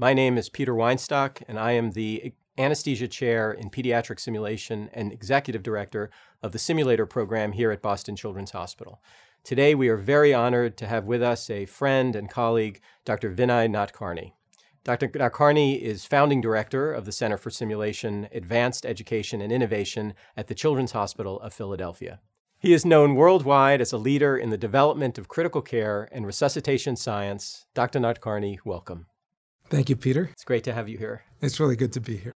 My name is Peter Weinstock, and I am the Anesthesia Chair in Pediatric Simulation and Executive Director of the Simulator Program here at Boston Children's Hospital. Today, we are very honored to have with us a friend and colleague, Dr. Vinay Nadkarni. Dr. Nadkarni is founding director of the Center for Simulation, Advanced Education, and Innovation at the Children's Hospital of Philadelphia. He is known worldwide as a leader in the development of critical care and resuscitation science. Dr. Nadkarni, welcome. Thank you, Peter. It's great to have you here. It's really good to be here.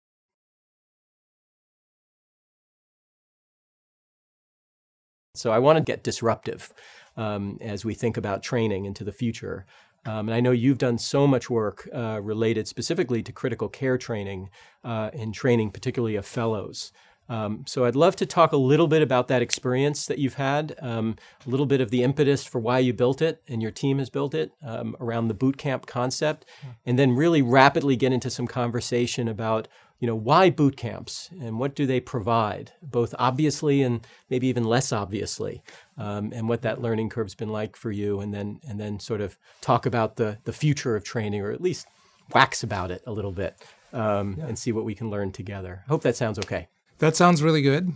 So, I want to get disruptive um, as we think about training into the future. Um, and I know you've done so much work uh, related specifically to critical care training uh, and training, particularly of fellows. Um, so I'd love to talk a little bit about that experience that you've had, um, a little bit of the impetus for why you built it and your team has built it um, around the boot camp concept, and then really rapidly get into some conversation about you know why boot camps and what do they provide, both obviously and maybe even less obviously, um, and what that learning curve's been like for you, and then and then sort of talk about the the future of training, or at least wax about it a little bit, um, yeah. and see what we can learn together. I hope that sounds okay. That sounds really good.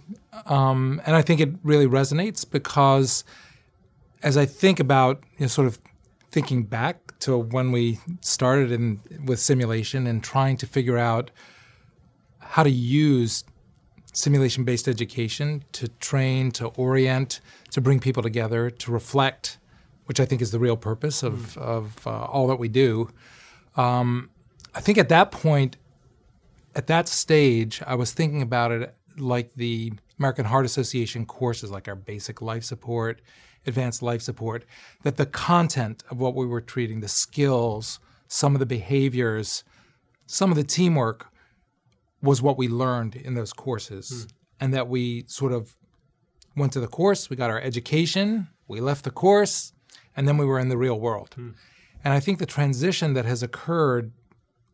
Um, and I think it really resonates because as I think about you know, sort of thinking back to when we started in, with simulation and trying to figure out how to use simulation based education to train, to orient, to bring people together, to reflect, which I think is the real purpose of, mm. of uh, all that we do. Um, I think at that point, at that stage, I was thinking about it like the American Heart Association courses, like our basic life support, advanced life support, that the content of what we were treating, the skills, some of the behaviors, some of the teamwork was what we learned in those courses. Mm. And that we sort of went to the course, we got our education, we left the course, and then we were in the real world. Mm. And I think the transition that has occurred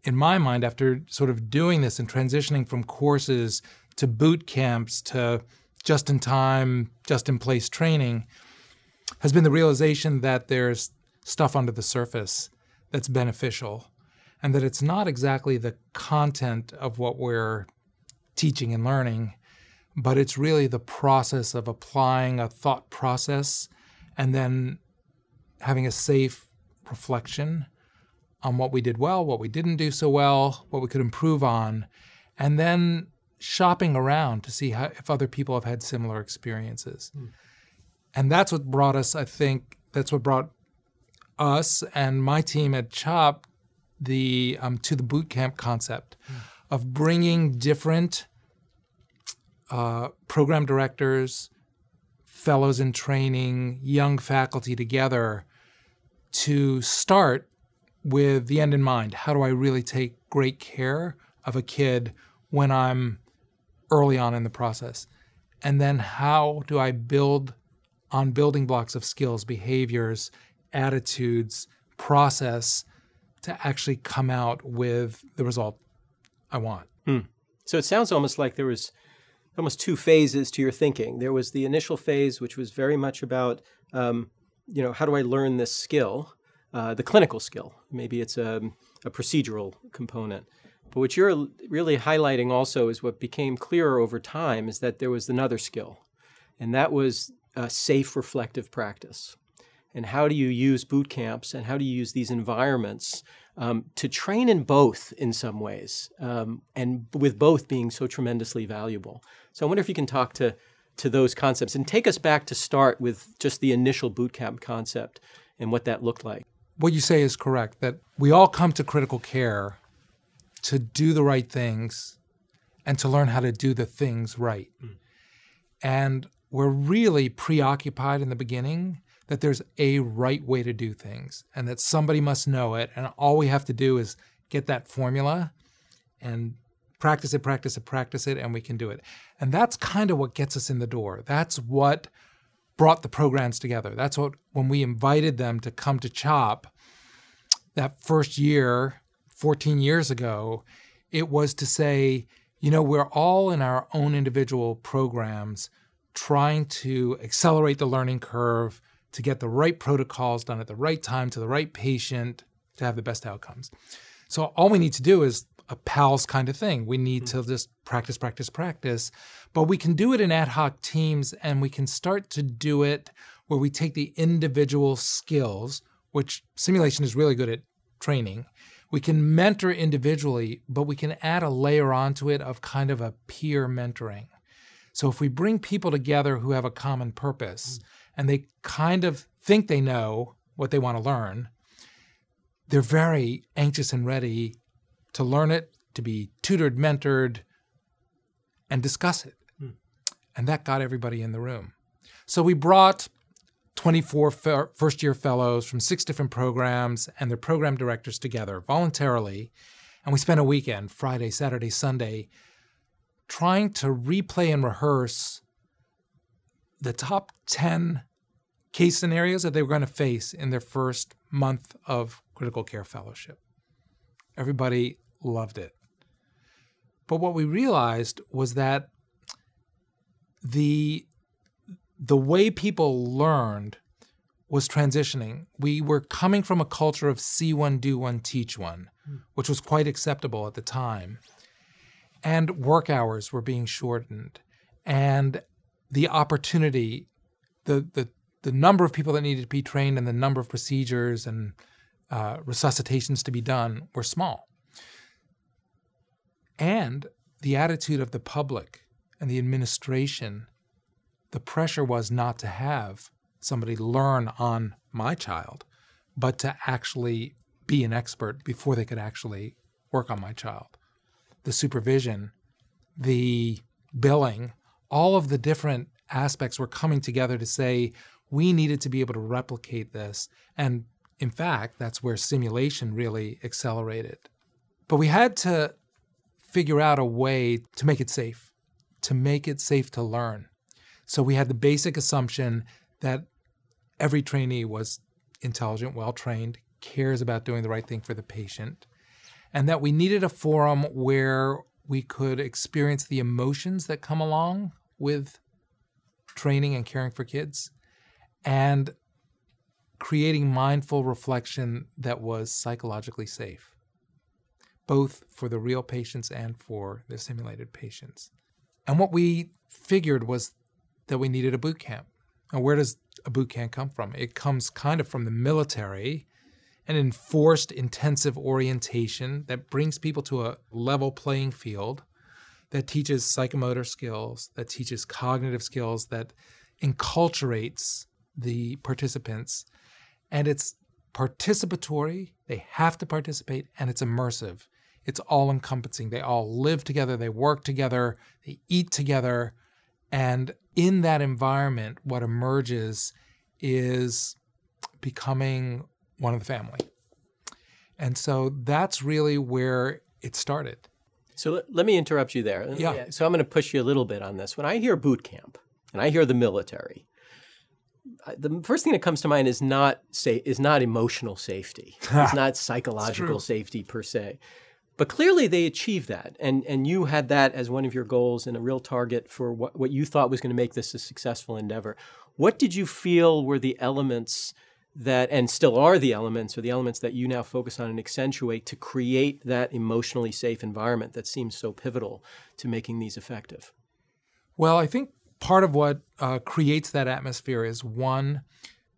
in my mind, after sort of doing this and transitioning from courses to boot camps to just in time, just in place training, has been the realization that there's stuff under the surface that's beneficial and that it's not exactly the content of what we're teaching and learning, but it's really the process of applying a thought process and then having a safe reflection on what we did well, what we didn't do so well, what we could improve on, and then shopping around to see how, if other people have had similar experiences. Mm. And that's what brought us, I think, that's what brought us and my team at CHOP the um, to the boot camp concept mm. of bringing different uh, program directors, fellows in training, young faculty together to start with the end in mind. How do I really take great care of a kid when I'm early on in the process? And then how do I build on building blocks of skills, behaviors, attitudes, process to actually come out with the result I want? Hmm. So it sounds almost like there was almost two phases to your thinking. There was the initial phase, which was very much about, um, you know, how do I learn this skill? Uh, the clinical skill. Maybe it's a, a, procedural component. But what you're really highlighting also is what became clearer over time is that there was another skill, and that was a safe reflective practice. And how do you use boot camps and how do you use these environments um, to train in both in some ways, um, and with both being so tremendously valuable? So I wonder if you can talk to to those concepts and take us back to start with just the initial boot camp concept and what that looked like what you say is correct that we all come to critical care to do the right things and to learn how to do the things right. Mm. And we're really preoccupied in the beginning that there's a right way to do things and that somebody must know it. And all we have to do is get that formula and practice it, practice it, practice it, and we can do it. And that's kind of what gets us in the door. That's what brought the programs together. That's what, when we invited them to come to CHOP that first year, 14 years ago, it was to say, you know, we're all in our own individual programs trying to accelerate the learning curve to get the right protocols done at the right time to the right patient to have the best outcomes. So all we need to do is a PALS kind of thing. We need mm-hmm. to just practice, practice, practice. But we can do it in ad hoc teams and we can start to do it where we take the individual skills, which simulation is really good at training. We can mentor individually, but we can add a layer onto it of kind of a peer mentoring. So if we bring people together who have a common purpose mm-hmm. and they kind of think they know what they want to learn, they're very anxious and ready to learn it, to be tutored, mentored, and discuss it. Hmm. And that got everybody in the room. So we brought 24 first year fellows from six different programs and their program directors together voluntarily. And we spent a weekend, Friday, Saturday, Sunday, trying to replay and rehearse the top 10 case scenarios that they were going to face in their first month of critical care fellowship. Everybody loved it. But what we realized was that the the way people learned was transitioning. We were coming from a culture of see one, do one, teach one, mm. which was quite acceptable at the time. And work hours were being shortened. And the opportunity, the, the, the number of people that needed to be trained and the number of procedures and uh, resuscitations to be done were small. And the attitude of the public and the administration, the pressure was not to have somebody learn on my child, but to actually be an expert before they could actually work on my child. The supervision, the billing, all of the different aspects were coming together to say we needed to be able to replicate this. And in fact, that's where simulation really accelerated. But we had to figure out a way to make it safe, to make it safe to learn. So we had the basic assumption that every trainee was intelligent, well trained, cares about doing the right thing for the patient, and that we needed a forum where we could experience the emotions that come along with training and caring for kids and creating mindful reflection that was psychologically safe both for the real patients and for the simulated patients. And what we figured was that we needed a boot camp. And where does a boot camp come from? It comes kind of from the military, an enforced intensive orientation that brings people to a level playing field, that teaches psychomotor skills, that teaches cognitive skills, that enculturates the participants. And it's participatory, they have to participate, and it's immersive. It's all encompassing. They all live together, they work together, they eat together. And in that environment, what emerges is becoming one of the family. And so that's really where it started. So let, me interrupt you there. Yeah. So I'm going to push you a little bit on this. When I hear boot camp and I hear the military, the first thing that comes to mind is not say is not emotional safety. it's not psychological safety per se. But clearly they achieved that. And, and you had that as one of your goals and a real target for what, what you thought was going to make this a successful endeavor. What did you feel were the elements that, and still are the elements, or the elements that you now focus on and accentuate to create that emotionally safe environment that seems so pivotal to making these effective? Well, I think part of what uh, creates that atmosphere is one,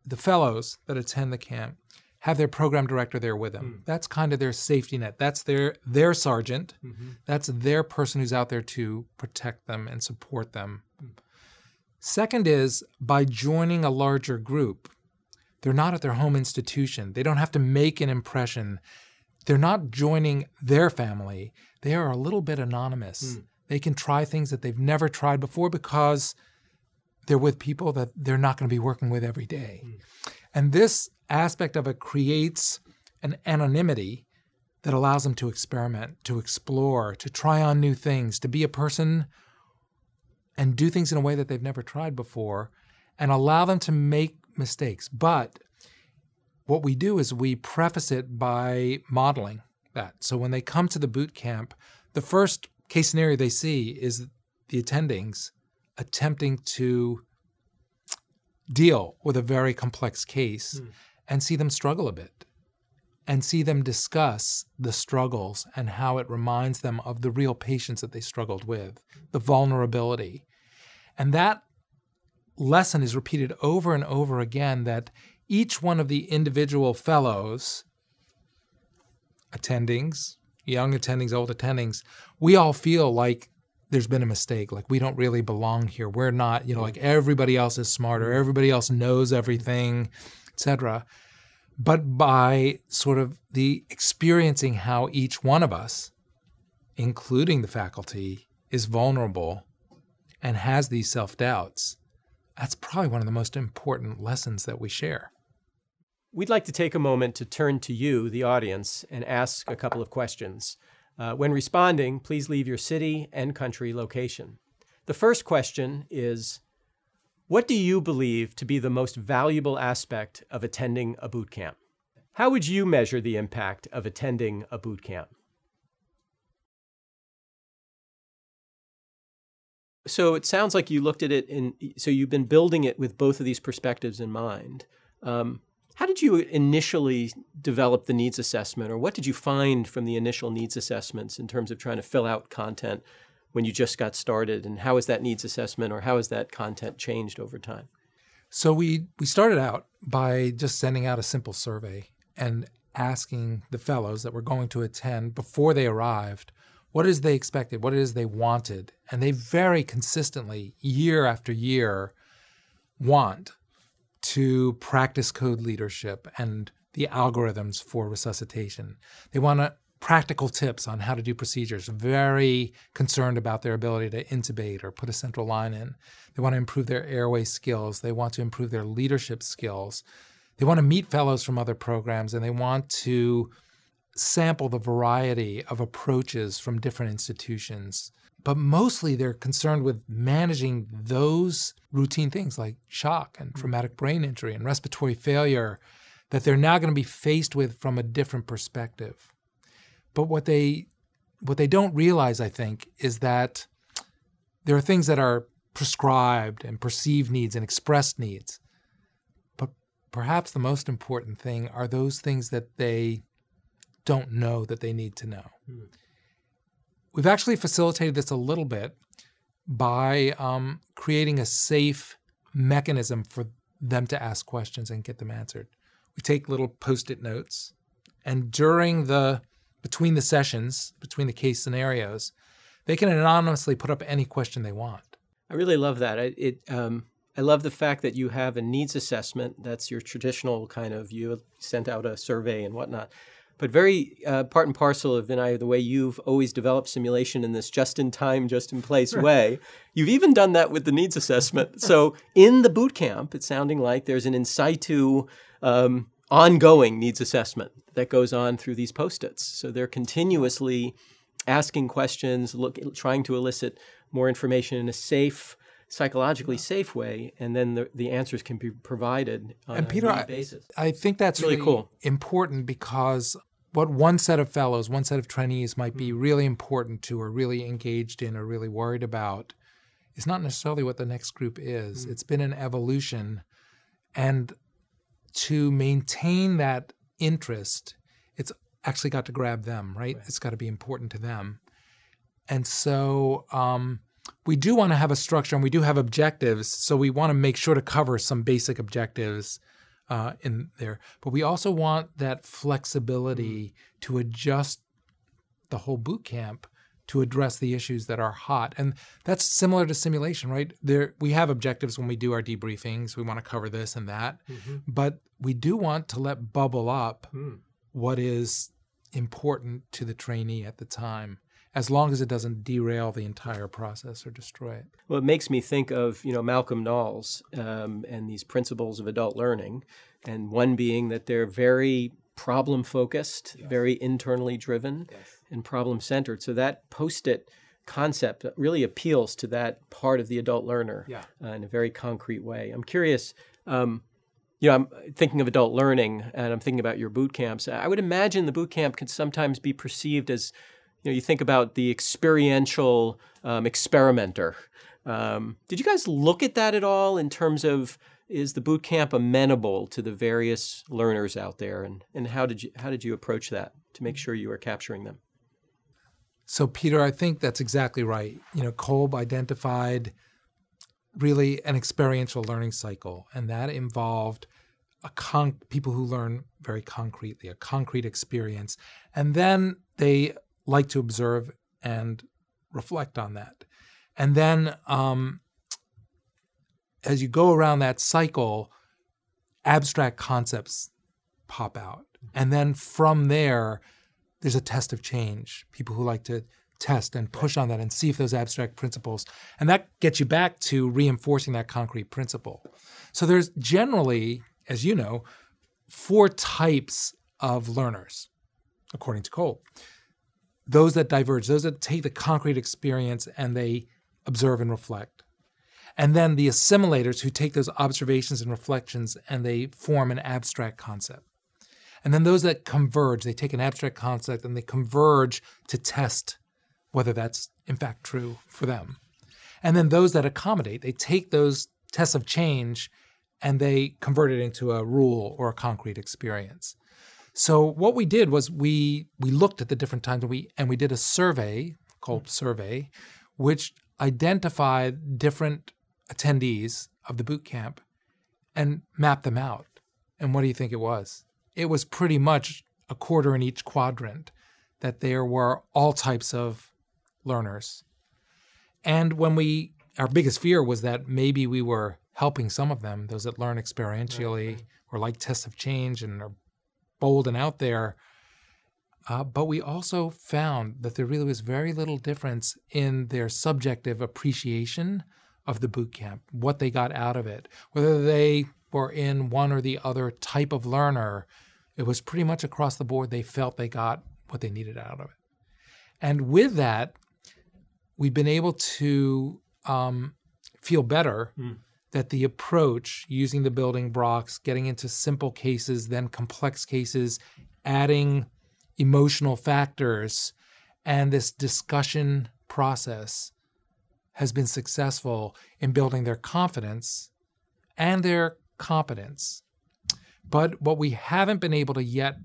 the fellows that attend the camp have their program director there with them. Mm. That's kind of their safety net. That's their their sergeant. Mm-hmm. That's their person who's out there to protect them and support them. Mm. Second is by joining a larger group, they're not at their home institution. They don't have to make an impression. They're not joining their family. They are a little bit anonymous. Mm. They can try things that they've never tried before because they're with people that they're not going to be working with every day. Mm. And this aspect of it creates an anonymity that allows them to experiment, to explore, to try on new things, to be a person and do things in a way that they've never tried before and allow them to make mistakes. But what we do is we preface it by modeling that. So when they come to the boot camp, the first case scenario they see is the attendings attempting to deal with a very complex case mm. and see them struggle a bit and see them discuss the struggles and how it reminds them of the real patients that they struggled with, the vulnerability. And that lesson is repeated over and over again that each one of the individual fellows, attendings, young attendings, old attendings, we all feel like there's been a mistake. Like we don't really belong here. We're not, you know, like everybody else is smarter, mm-hmm. everybody else knows everything, etc. But by sort of the experiencing how each one of us, including the faculty, is vulnerable and has these self doubts, that's probably one of the most important lessons that we share. We'd like to take a moment to turn to you, the audience, and ask a couple of questions. Uh, when responding, please leave your city and country location. The first question is What do you believe to be the most valuable aspect of attending a boot camp? How would you measure the impact of attending a boot camp? So it sounds like you looked at it in, so you've been building it with both of these perspectives in mind. Um, how did you initially develop the needs assessment, or what did you find from the initial needs assessments in terms of trying to fill out content when you just got started? And how has that needs assessment or how has that content changed over time? So we we started out by just sending out a simple survey and asking the fellows that were going to attend before they arrived what is they expected, what it is they wanted, and they very consistently, year after year, want to practice code leadership and the algorithms for resuscitation. They want practical tips on how to do procedures, very concerned about their ability to intubate or put a central line in. They want to improve their airway skills. They want to improve their leadership skills. They want to meet fellows from other programs and they want to sample the variety of approaches from different institutions but mostly they're concerned with managing those routine things like shock and mm. traumatic brain injury and respiratory failure that they're now going to be faced with from a different perspective. But what they what they don't realize, I think, is that there are things that are prescribed and perceived needs and expressed needs. But perhaps the most important thing are those things that they don't know that they need to know. Mm. We've actually facilitated this a little bit by um, creating a safe mechanism for them to ask questions and get them answered. We take little post-it notes, and during the between the sessions, between the case scenarios, they can anonymously put up any question they want. I really love that. I, it, um, I love the fact that you have a needs assessment. That's your traditional kind of you sent out a survey and whatnot but very uh, part and parcel of Vinay, the way you've always developed simulation in this just in time, just in place way. You've even done that with the needs assessment. so in the boot camp, it's sounding like there's an in situ um, ongoing needs assessment that goes on through these post-its. So they're continuously asking questions, look, trying to elicit more information in a safe, psychologically safe way, and then the, the answers can be provided on and a Peter, basis. I, I think that's really, really cool. important because what one set of fellows, one set of trainees might be mm-hmm. really important to or really engaged in or really worried about is not necessarily what the next group is. Mm. It's been an evolution. And to maintain that interest, it's actually got to grab them, right? right. It's got to be important to them. And so um, we do want to have a structure and we do have objectives. So we want to make sure to cover some basic objectives uh, in there. But we also want that flexibility mm. to adjust the whole boot camp to address the issues that are hot. And that's similar to simulation, right? There we have objectives when we do our debriefings. We want to cover this and that. Mm-hmm. But we do want to let bubble up mm. what is important to the trainee at the time as long as it doesn't derail the entire process or destroy it. Well, it makes me think of you know Malcolm Knowles um, and these principles of adult learning, and one being that they're very problem focused, yes. very internally driven, yes. and problem centered. So that post it concept really appeals to that part of the adult learner yeah. uh, in a very concrete way. I'm curious. Um, you know, I'm thinking of adult learning, and I'm thinking about your boot camps. I would imagine the boot camp can sometimes be perceived as, you know, you think about the experiential um, experimenter. Um, did you guys look at that at all in terms of is the boot camp amenable to the various learners out there, and and how did you how did you approach that to make sure you were capturing them? So, Peter, I think that's exactly right. You know, Kolb identified really an experiential learning cycle, and that involved people who learn very concretely, a concrete experience, and then they like to observe and reflect on that. And then, um, as you go around that cycle, abstract concepts pop out, and then from there there's a test of change. People who like to test and push on that and see if those abstract principles, and that gets you back to reinforcing that concrete principle. So there's generally, as you know, four types of learners, according to Kolb. Those that diverge, those that take the concrete experience and they observe and reflect. And then the assimilators who take those observations and reflections and they form an abstract concept. And then those that converge, they take an abstract concept and they converge to test whether that's in fact true for them. And then those that accommodate, they take those tests of change and they convert it into a rule or a concrete experience. So what we did was we we looked at the different times and we and we did a survey called mm-hmm. survey, which identified different attendees of the boot camp and mapped them out. And what do you think it was? it was pretty much a quarter in each quadrant that there were all types of learners. And when we, our biggest fear was that maybe we were helping some of them, those that learn experientially right. or like tests of change and are bold and out there. Uh, but we also found that there really was very little difference in their subjective appreciation of the boot camp, what they got out of it, whether they were in one or the other type of learner it was pretty much across the board. They felt they got what they needed out of it. And with that, we've been able to um, feel better mm. That the approach, using the building blocks, getting into simple cases, then complex cases, adding emotional factors, and this discussion process has been successful in building their confidence and their competence but what we haven't been able to yet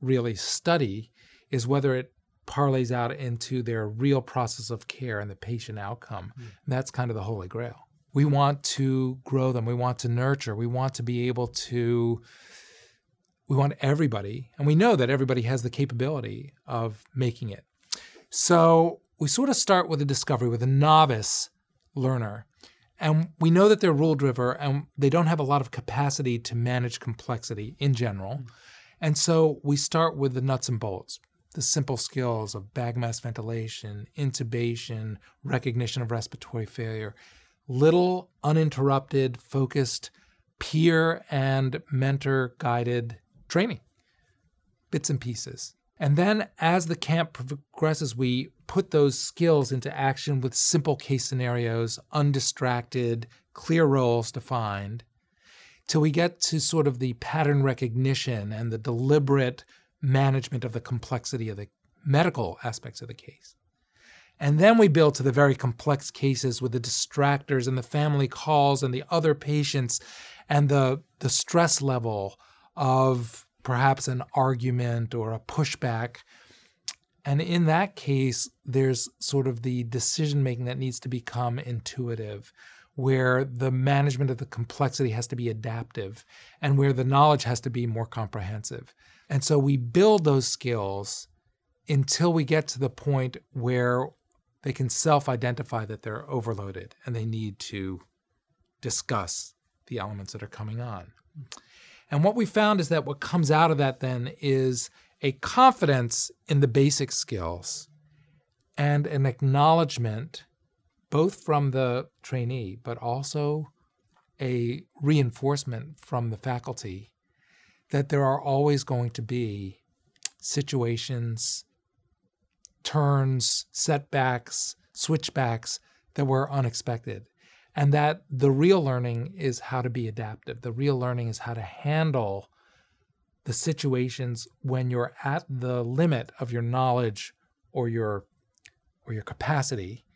really study is whether it parlays out into their real process of care and the patient outcome. Mm. that's kind of the holy grail. We want to grow them, we want to nurture, we want to be able to we want everybody, and we know that everybody has the capability of making it. So we sort of start with a discovery with a novice learner and we know that they're rule driven and they don't have a lot of capacity to manage complexity in general. Mm-hmm. And so we start with the nuts and bolts, the simple skills of bag mask ventilation, intubation, recognition of respiratory failure, little uninterrupted, focused, peer and mentor guided training, bits and pieces. And then as the camp progresses, we put those skills into action with simple case scenarios, undistracted, clear roles defined, till we get to sort of the pattern recognition and the deliberate management of the complexity of the medical aspects of the case. And then we build to the very complex cases with the distractors and the family calls and the other patients and the, the stress level of perhaps an argument or a pushback. And in that case, there's sort of the decision making that needs to become intuitive, where the management of the complexity has to be adaptive, and where the knowledge has to be more comprehensive. And so we build those skills until we get to the point where they can self identify that they're overloaded and they need to discuss the elements that are coming on. And what we found is that what comes out of that then is a confidence in the basic skills and an acknowledgement, both from the trainee, but also a reinforcement from the faculty that there are always going to be situations, turns, setbacks, switchbacks that were unexpected. And that the real learning is how to be adaptive. The real learning is how to handle the situations when you're at the limit of your knowledge or your or your capacity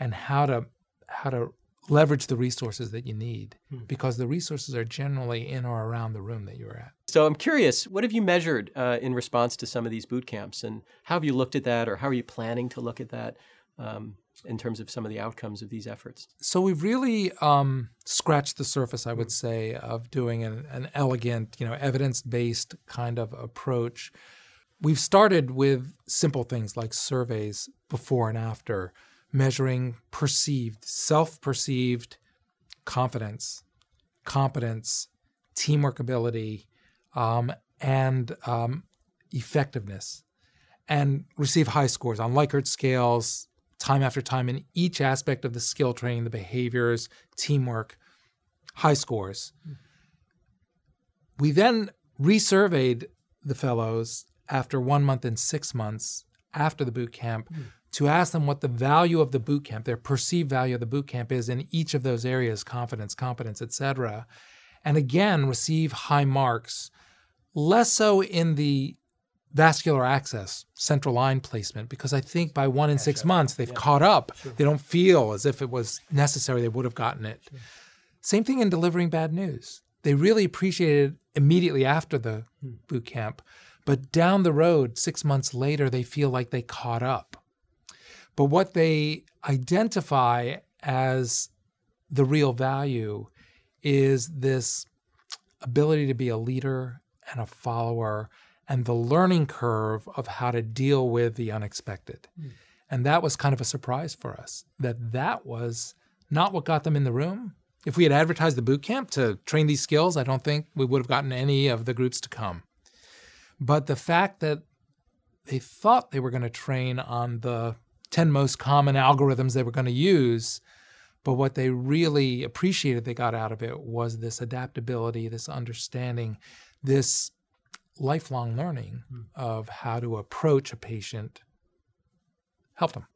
and how to how to leverage the resources that you need hmm. because the resources are generally in or around the room that you're at. So I'm curious, what have you measured uh, in response to some of these boot camps, and how have you looked at that, or how are you planning to look at that um, in terms of some of the outcomes of these efforts? So we've really um, scratched the surface, I would hmm. say, of doing an, an elegant, you know, evidence-based kind of approach. We've started with simple things like surveys before and after measuring perceived, self perceived confidence, competence, teamwork ability, um, and um, effectiveness, and receive high scores on Likert scales time after time in each aspect of the skill training, the behaviors, teamwork, high scores. We then resurveyed the fellows after one month and six months after the boot camp mm to ask them what the value of the boot camp, their perceived value of the boot camp is in each of those areas, confidence, competence, etc. And again, receive high marks, less so in the vascular access, central line placement, because I think by one in six months they've yeah. caught up. Sure. They don't feel as if it was necessary, they would have gotten it. Sure. Same thing in delivering bad news. They really appreciated it immediately after the hmm. boot camp, but down the road, six months later, they feel like they caught up. But what they identify as the real value is this ability to be a leader and a follower and the learning curve of how to deal with the unexpected. Mm. And that was kind of a surprise for us that that was not what got them in the room. If we had advertised the boot camp to train these skills, I don't think we would have gotten any of the groups to come. But the fact that they thought they were going to train on the 10 most common algorithms they were going to use. But what they really appreciated they got out of it was this adaptability, this understanding, this lifelong learning mm. of how to approach a patient helped them.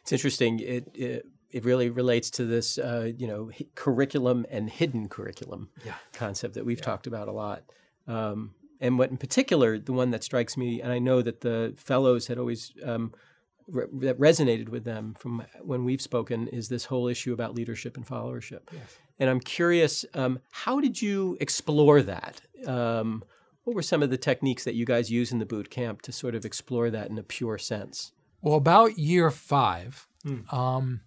It's interesting. It, it, it really relates to this, uh, you know, curriculum and hidden curriculum yeah. concept that we've yeah. talked about a lot. Um, and what in particular, the one that strikes me, and I know that the fellows had always um, re- that resonated with them from when we've spoken is this whole issue about leadership and followership. Yes. And I'm curious, um, how did you explore that? Um, what were some of the techniques that you guys use in the boot camp to sort of explore that in a pure sense? Well, about year five, mm. um,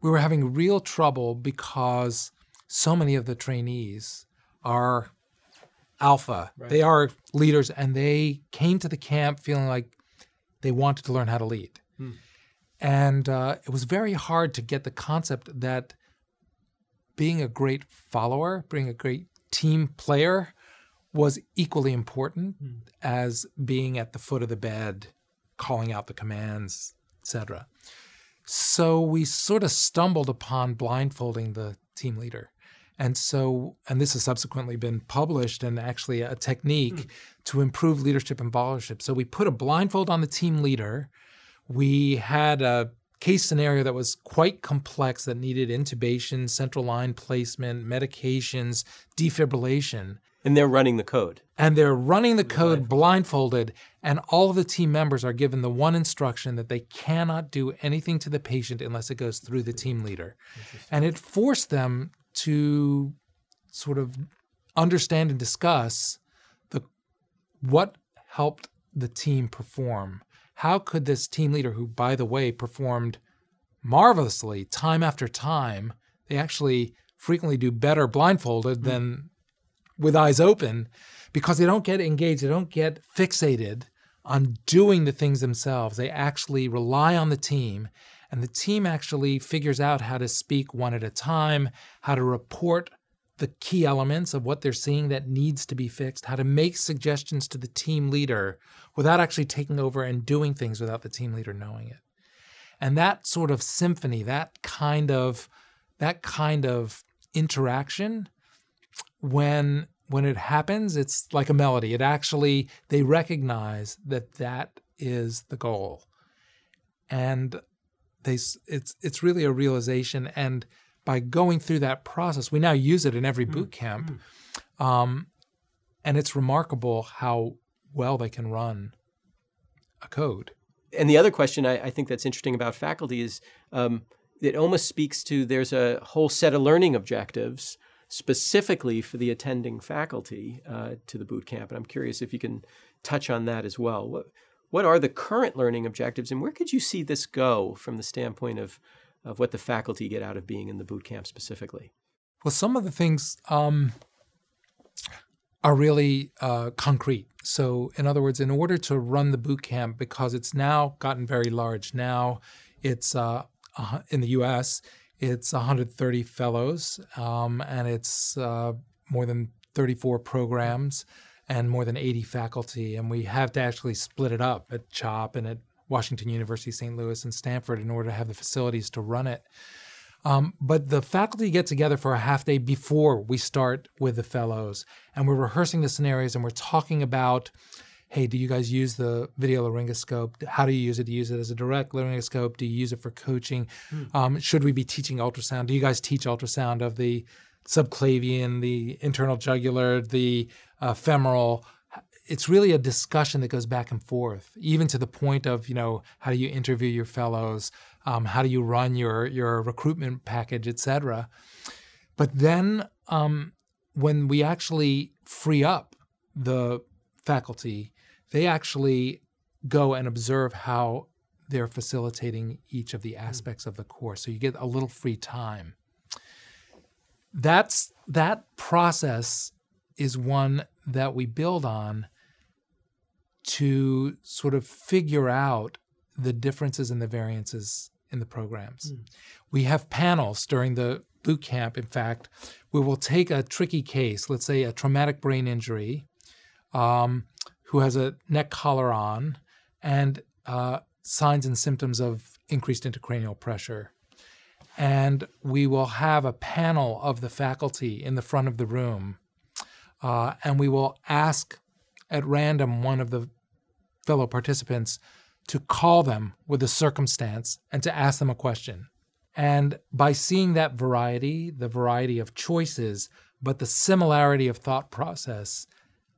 we were having real trouble because so many of the trainees are alpha. Right. They are leaders, and they came to the camp feeling like they wanted to learn how to lead. Hmm. And uh, it was very hard to get the concept that being a great follower, being a great team player, was equally important hmm. as being at the foot of the bed, calling out the commands, etc. So we sort of stumbled upon blindfolding the team leader. And so, and this has subsequently been published and actually a technique mm. to improve leadership and followership. So we put a blindfold on the team leader we had a case scenario that was quite complex that needed intubation, central line placement, medications, defibrillation. And they're running the code. And they're running the code blindfolded, and all of the team members are given the one instruction that they cannot do anything to the patient unless it goes through the team leader. And it forced them to sort of understand and discuss the what helped the team perform how could this team leader, who, by the way, performed marvelously time after time, they actually frequently do better blindfolded mm. than with eyes open because they don't get engaged, they don't get fixated on doing the things themselves. They actually rely on the team, and the team actually figures out how to speak one at a time, how to report the key elements of what they're seeing that needs to be fixed, how to make suggestions to the team leader without actually taking over and doing things without the team leader knowing it. And that sort of symphony, that kind of that kind of interaction when when it happens, it's like a melody. It actually, they recognize that that is the goal. And they, it's, it's really a realization. And by going through that process, we now use it in every boot camp. Um, and it's remarkable how well they can run a code. And the other question I, I think that's interesting about faculty is um, it almost speaks to there's a whole set of learning objectives specifically for the attending faculty uh, to the boot camp. And I'm curious if you can touch on that as well. What, what are the current learning objectives, and where could you see this go from the standpoint of, of what the faculty get out of being in the boot camp specifically? Well, some of the things um, are really uh, concrete. So, in other words, in order to run the boot camp, because it's now gotten very large, now it's uh, in the U.S. It's 130 fellows, um, and it's uh, more than 34 programs and more than 80 faculty. And we have to actually split it up at CHOP and at Washington University, St. Louis, and Stanford in order to have the facilities to run it. Um, but the faculty get together for a half day before we start with the fellows, and we're rehearsing the scenarios and we're talking about hey, do you guys use the video laryngoscope? How do you use it? Do you use it as a direct laryngoscope? Do you use it for coaching? Mm. Um, should we be teaching ultrasound? Do you guys teach ultrasound of the subclavian, the internal jugular, the uh, femoral? It's really a discussion that goes back and forth, even to the point of, you know, how do you interview your fellows? Um, how do you run your, your recruitment package, et cetera? But then um, when we actually free up the faculty they actually go and observe how they're facilitating each of the hmm. aspects of the course. So you get a little free time. That's that process is one that we build on to sort of figure out the differences and the variances in the programs. Mm. We have panels during the boot camp, in fact, where we'll take a tricky case, let's say a traumatic brain injury, um, who has a neck collar on and uh, signs and symptoms of increased intracranial pressure. And we will have a panel of the faculty in the front of the room, uh, and we will ask at random one of the fellow participants to call them with a circumstance and to ask them a question. And by seeing that variety, the variety of choices, but the similarity of thought process,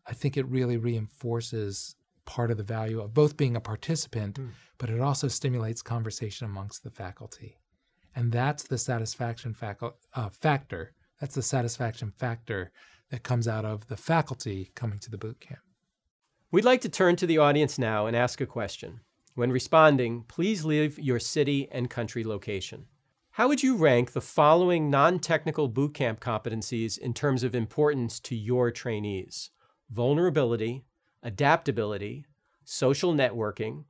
I think it really reinforces part of the value of both being a participant, mm. but it also stimulates conversation amongst the faculty. And that's the satisfaction facu- uh, factor. That's the satisfaction factor that comes out of the faculty coming to the boot camp. We'd like to turn to the audience now and ask a question. When responding, please leave your city and country location. How would you rank the following non technical bootcamp competencies in terms of importance to your trainees? vulnerability, adaptability, social networking,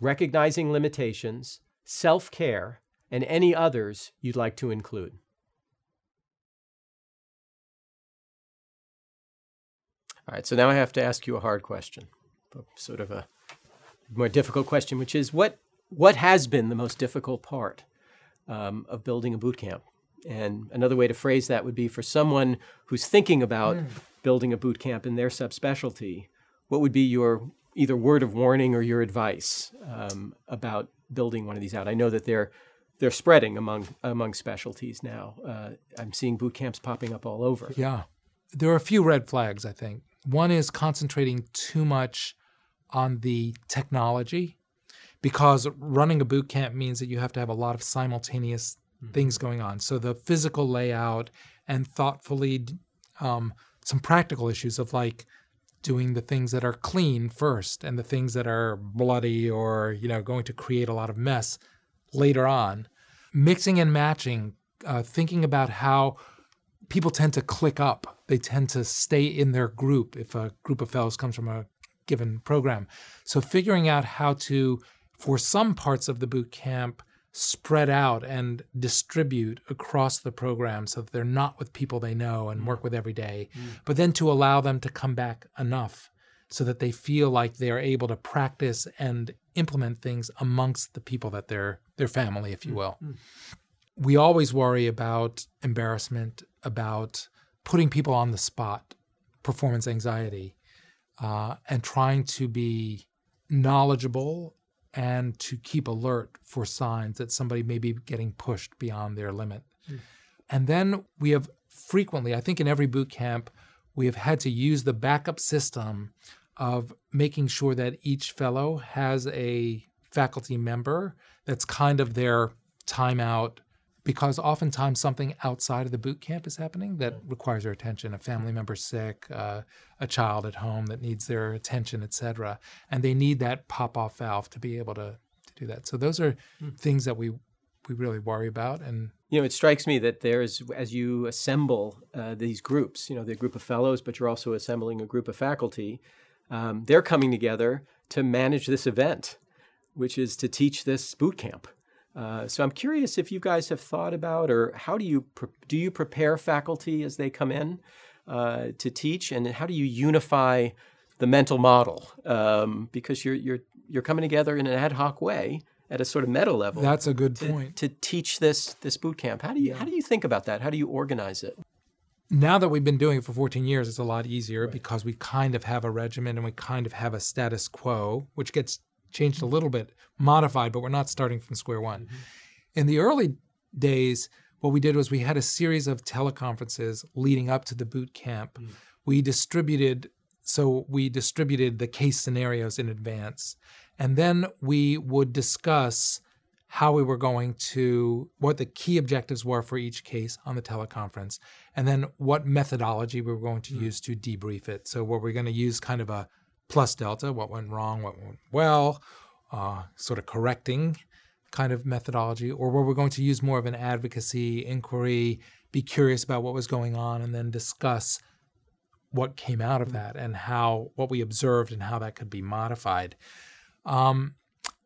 recognizing limitations, self care, and any others you'd like to include. All right, so now I have to ask you a hard question, sort of a more difficult question, which is what what has been the most difficult part um, of building a boot camp? And another way to phrase that would be for someone who's thinking about mm building a boot camp in their subspecialty, what would be your either word of warning or your advice um, about building one of these out? I know that they're they're spreading among among specialties now. Uh, I'm seeing boot camps popping up all over. Yeah, there are a few red flags. I think one is concentrating too much on the technology, because running a boot camp means that you have to have a lot of simultaneous mm-hmm. things going on. So the physical layout and thoughtfully um, some practical issues of like doing the things that are clean first and the things that are bloody or you know going to create a lot of mess later on mixing and matching uh, thinking about how people tend to clique up they tend to stay in their group if a group of fellows comes from a given program so figuring out how to for some parts of the boot camp spread out and distribute across the program so that they're not with people they know and work with every day, mm. but then to allow them to come back enough so that they feel like they're able to practice and implement things amongst the people that they're their family, if you mm. will. Mm. We always worry about embarrassment, about putting people on the spot, performance anxiety uh, and trying to be knowledgeable and to keep alert for signs that somebody may be getting pushed beyond their limit. Mm. And then we have frequently, I think in every boot camp, we have had to use the backup system of making sure that each fellow has a faculty member that's kind of their timeout because oftentimes something outside of the boot camp is happening that requires their attention a family member sick uh, a child at home that needs their attention etc and they need that pop off valve to be able to, to do that. So those are mm. things that we we really worry about and you know it strikes me that there's as you assemble uh, these groups you know the group of fellows but you're also assembling a group of faculty um, they're coming together to manage this event which is to teach this boot camp uh, so I'm curious if you guys have thought about, or how do you pre- do you prepare faculty as they come in uh, to teach, and how do you unify the mental model? Um, because you're you're you're coming together in an ad hoc way at a sort of meta level. That's a good to, point. To teach this this boot camp, how do you yeah. how do you think about that? How do you organize it? Now that we've been doing it for 14 years, it's a lot easier right. because we kind of have a regimen and we kind of have a status quo, which gets changed a little bit, modified, but we're not starting from square one. Mm-hmm. In the early days, what we did was we had a series of teleconferences leading up to the boot camp. Mm. We distributed so we distributed the case scenarios in advance. And then we would discuss how we were going to, what the key objectives were for each case on the teleconference, and then what methodology we were going to mm. use to debrief it. So, were we going to use kind of a plus delta, what went wrong, what went well, uh, sort of correcting kind of methodology, or were we going to use more of an advocacy inquiry, be curious about what was going on, and then discuss what came out of that and how what we observed and how that could be modified. Um,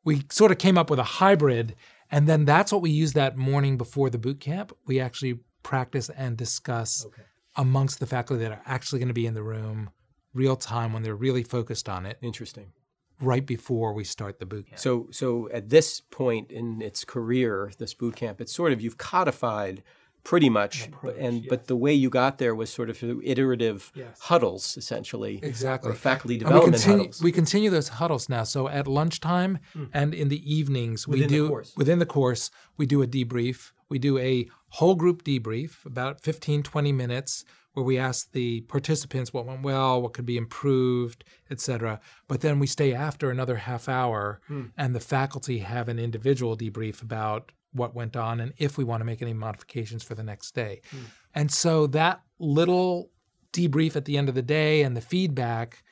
we sort of came up with a hybrid, and then that's what we used that morning before the boot camp. We actually practice and discuss okay. amongst the faculty that are actually going to be in the room real time when they're really focused on it. Interesting. Right before we start the boot camp. So, so at this point in its career, this boot camp, it's sort of you've codified pretty much approach, and yes. but the way you got there was sort of through iterative yes. huddles essentially exactly or faculty development we continue, huddles we continue those huddles now so at lunchtime mm. and in the evenings within we do the within the course we do a debrief we do a whole group debrief about 15 20 minutes where we ask the participants what went well, what could be improved, etc. But then we stay after another half hour, mm. and the faculty have an individual debrief about what went on and if we want to make any modifications for the next day. Mm. And so that little debrief at the end of the day and the feedback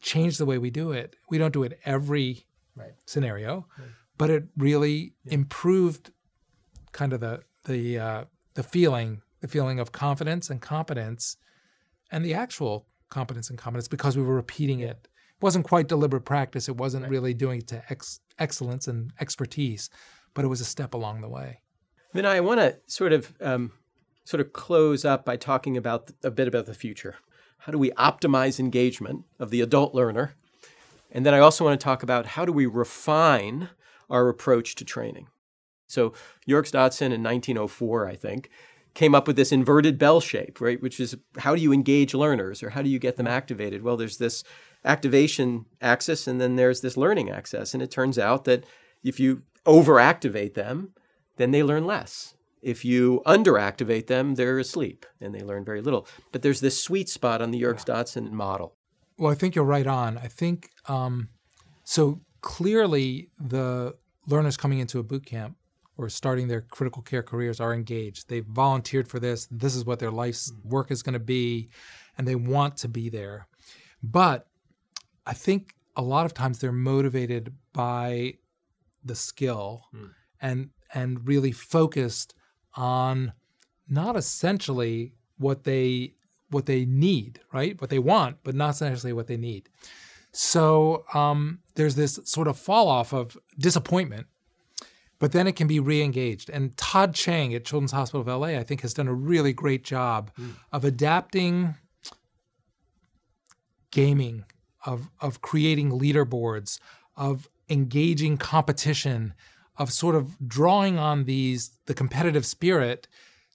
changed the way we do it. We don't do it every right. scenario, right. but it really yeah. improved kind of the the uh, the feeling the feeling of confidence and competence and the actual competence and competence because we were repeating it. It wasn't quite deliberate practice. It wasn't right. really doing it to ex- excellence and expertise, but it was a step along the way. Then I want to sort of um, sort of close up by talking about a bit about the future. How do we optimize engagement of the adult learner? And then I also want to talk about how do we refine our approach to training. So Yerkes Dodson in 1904, I think, came up with this inverted bell shape, right? Which is how do you engage learners or how do you get them activated? Well, there's this activation axis and then there's this learning axis. And it turns out that if you overactivate them, then they learn less. If you underactivate them, they're asleep and they learn very little. But there's this sweet spot on the Yerkes Dodson model. Well, I think you're right on. I think um, so. Clearly, the learners coming into a boot camp or starting their critical care careers are engaged. They've volunteered for this. This is what their life's mm. work is going to be, and they want to be there. But I think a lot of times they're motivated by the skill mm. and and really focused on not essentially what they what they need, right? What they want, but not essentially what they need. So um, there's this sort of fall off of disappointment but then it can be re-engaged. And Todd Chang at Children's Hospital of LA, I think, has done a really great job mm. of adapting gaming, of of creating leaderboards, of engaging competition, of sort of drawing on these the competitive spirit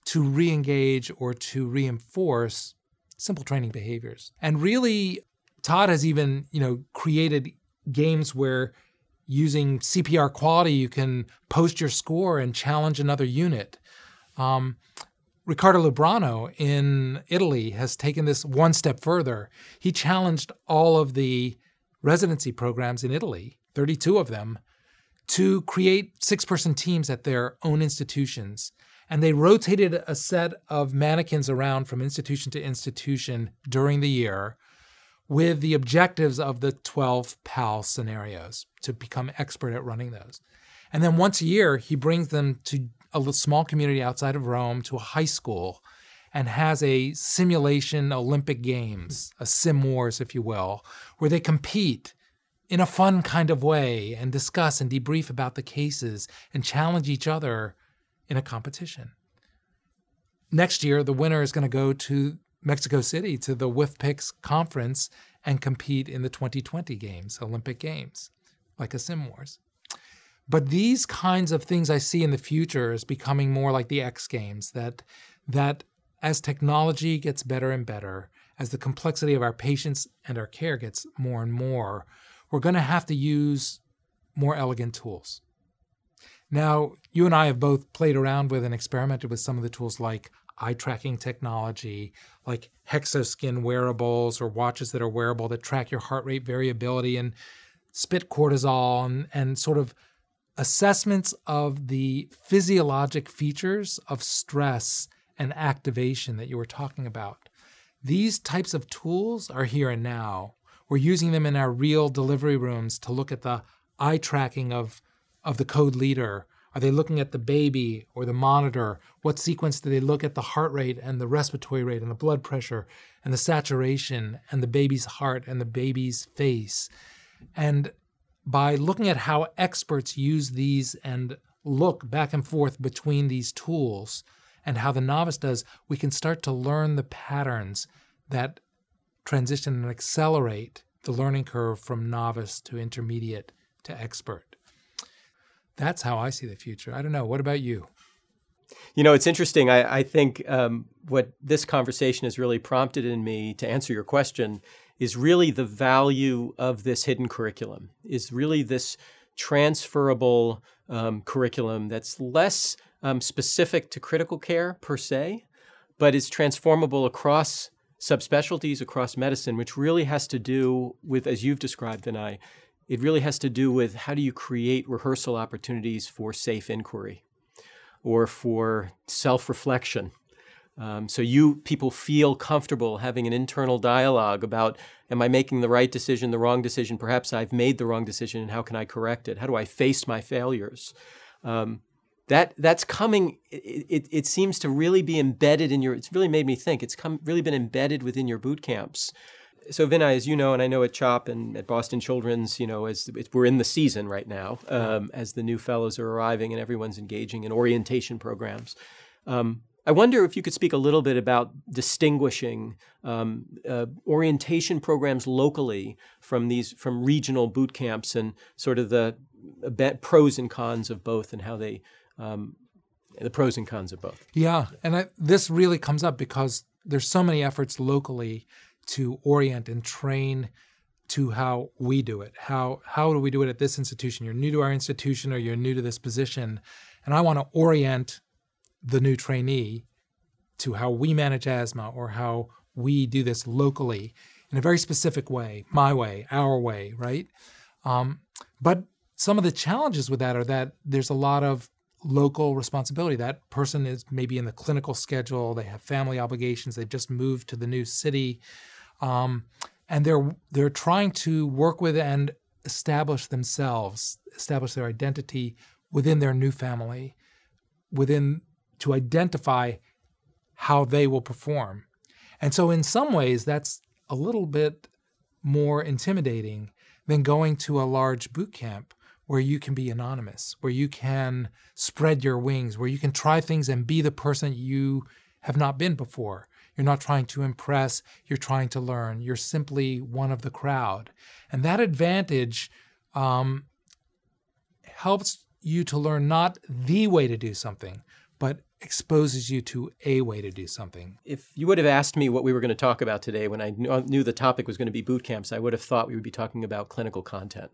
to re-engage or to reinforce simple training behaviors. And really, Todd has even, you know, created games where using CPR quality, you can post your score and challenge another unit. Um, Riccardo Lubrano in Italy has taken this one step further. He challenged all of the residency programs in Italy, 32 of them, to create six person teams at their own institutions. And they rotated a set of mannequins around from institution to institution during the year with the objectives of the 12 PAL scenarios to become expert at running those. And then once a year, he brings them to a small community outside of Rome to a high school and has a simulation Olympic Games, a sim wars, if you will, where they compete in a fun kind of way and discuss and debrief about the cases and challenge each other in a competition. Next year, the winner is going to go to Mexico City to the WFPICCS conference and compete in the 2020 games, Olympic Games, like a Sim Wars. But these kinds of things I see in the future is becoming more like the X Games, that that as technology gets better and better, as the complexity of our patients and our care gets more and more, we're going to have to use more elegant tools. Now, you and I have both played around with and experimented with some of the tools like eye tracking technology, like hexoskin wearables or watches that are wearable that track your heart rate variability and spit cortisol and, and sort of assessments of the physiologic features of stress and activation that you were talking about. These types of tools are here and now. We're using them in our real delivery rooms to look at the eye tracking of, of the code leader are they looking at the baby or the monitor? What sequence do they look at the heart rate and the respiratory rate and the blood pressure and the saturation and the baby's heart and the baby's face? And by looking at how experts use these and look back and forth between these tools and how the novice does, we can start to learn the patterns that transition and accelerate the learning curve from novice to intermediate to expert. That's how I see the future. I don't know. What about you? You know, it's interesting. I, I think um, what this conversation has really prompted in me to answer your question is really the value of this hidden curriculum, is really this transferable um, curriculum that's less um, specific to critical care per se, but is transformable across subspecialties, across medicine, which really has to do with, as you've described, Vinay, it really has to do with how do you create rehearsal opportunities for safe inquiry or for self reflection. Um, so you people feel comfortable having an internal dialogue about am I making the right decision, the wrong decision? Perhaps I've made the wrong decision, and how can I correct it? How do I face my failures? Um, that that's coming. It, it, it, seems to really be embedded in your. It's really made me think. It's come really been embedded within your boot camps so Vinay, as you know, and I know at CHOP and at Boston Children's, you know, as we're in the season right now, um, as the new fellows are arriving and everyone's engaging in orientation programs. Um, I wonder if you could speak a little bit about distinguishing um, uh, orientation programs locally from these from regional boot camps and sort of the pros and cons of both and how they um, the pros and cons of both. Yeah, and I, this really comes up because there's so many efforts locally to orient and train to how we do it. How how do we do it at this institution? You're new to our institution or you're new to this position, and I want to orient the new trainee to how we manage asthma or how we do this locally in a very specific way, my way, our way, right? Um, but some of the challenges with that are that there's a lot of local responsibility. That person is maybe in the clinical schedule, they have family obligations, they've just moved to the new city. Um, and they're they're trying to work with and establish themselves, establish their identity within their new family, within to identify how they will perform. And so in some ways that's a little bit more intimidating than going to a large boot camp where you can be anonymous, where you can spread your wings, where you can try things and be the person you have not been before. You're not trying to impress, you're trying to learn. You're simply one of the crowd. And that advantage um, helps you to learn not the way to do something, but exposes you to a way to do something. If you would have asked me what we were going to talk about today when I knew the topic was going to be boot camps, I would have thought we would be talking about clinical content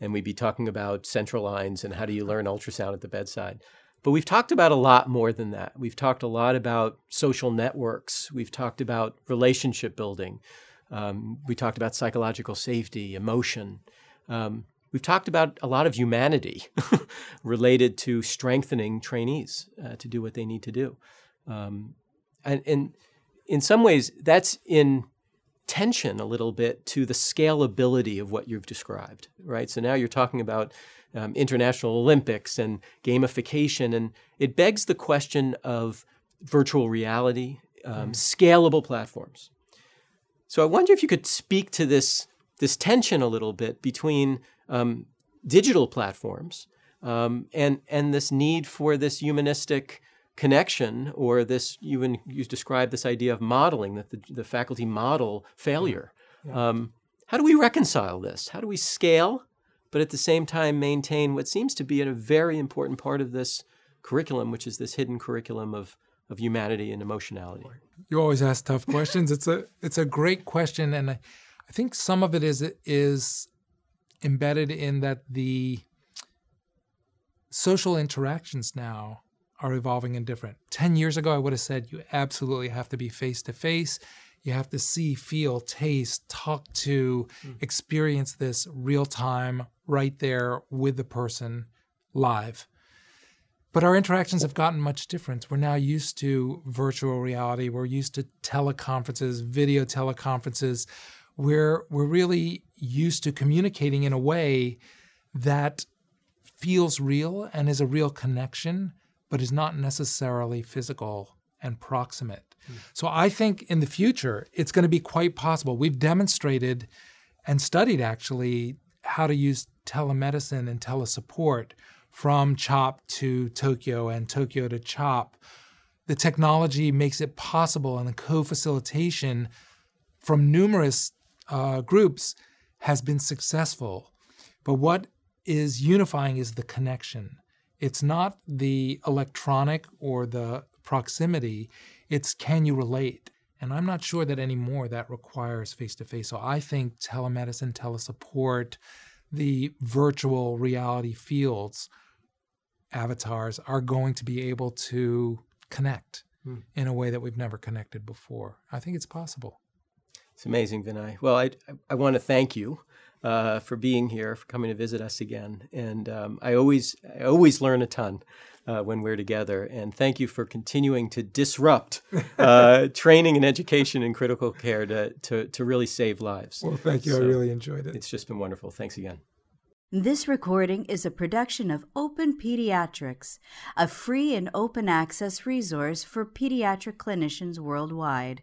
and we'd be talking about central lines and how do you learn ultrasound at the bedside. But we've talked about a lot more than that. We've talked a lot about social networks. We've talked about relationship building. Um, we talked about psychological safety, emotion. Um, we've talked about a lot of humanity related to strengthening trainees uh, to do what they need to do. Um, and, and in some ways, that's in tension a little bit to the scalability of what you've described, right? So now you're talking about um, international Olympics and gamification, and it begs the question of virtual reality, um, mm. scalable platforms. So I wonder if you could speak to this this tension a little bit between um, digital platforms um, and and this need for this humanistic connection or this even you described this idea of modeling that the, the faculty model failure yeah. um, how do we reconcile this how do we scale but at the same time maintain what seems to be a very important part of this curriculum which is this hidden curriculum of of humanity and emotionality you always ask tough questions it's a it's a great question and I, I think some of it is is embedded in that the social interactions now are evolving and different. 10 years ago, I would have said you absolutely have to be face to face. You have to see, feel, taste, talk to, mm. experience this real time, right there with the person live. But our interactions have gotten much different. We're now used to virtual reality. We're used to teleconferences, video teleconferences. We're, we're really used to communicating in a way that feels real and is a real connection but is not necessarily physical and proximate. So I think in the future, it's going to be quite possible. We've demonstrated and studied actually how to use telemedicine and telesupport from CHOP to Tokyo and Tokyo to CHOP. The technology makes it possible, and the co facilitation from numerous uh, groups has been successful. But what is unifying is the connection. It's not the electronic or the proximity, it's can you relate? And I'm not sure that anymore that requires face to face. So I think telemedicine, telesupport, the virtual reality fields, avatars are going to be able to connect hmm. in a way that we've never connected before. I think it's possible. It's amazing, Vinay. Well, I, I want to thank you uh, for being here, for coming to visit us again. And um, I always, I always learn a ton uh, when we're together. And thank you for continuing to disrupt uh, training and education in critical care to, to, to really save lives. Well, thank you. So I really enjoyed it. It's just been wonderful. Thanks again. This recording is a production of Open Pediatrics, a free and open access resource for pediatric clinicians worldwide.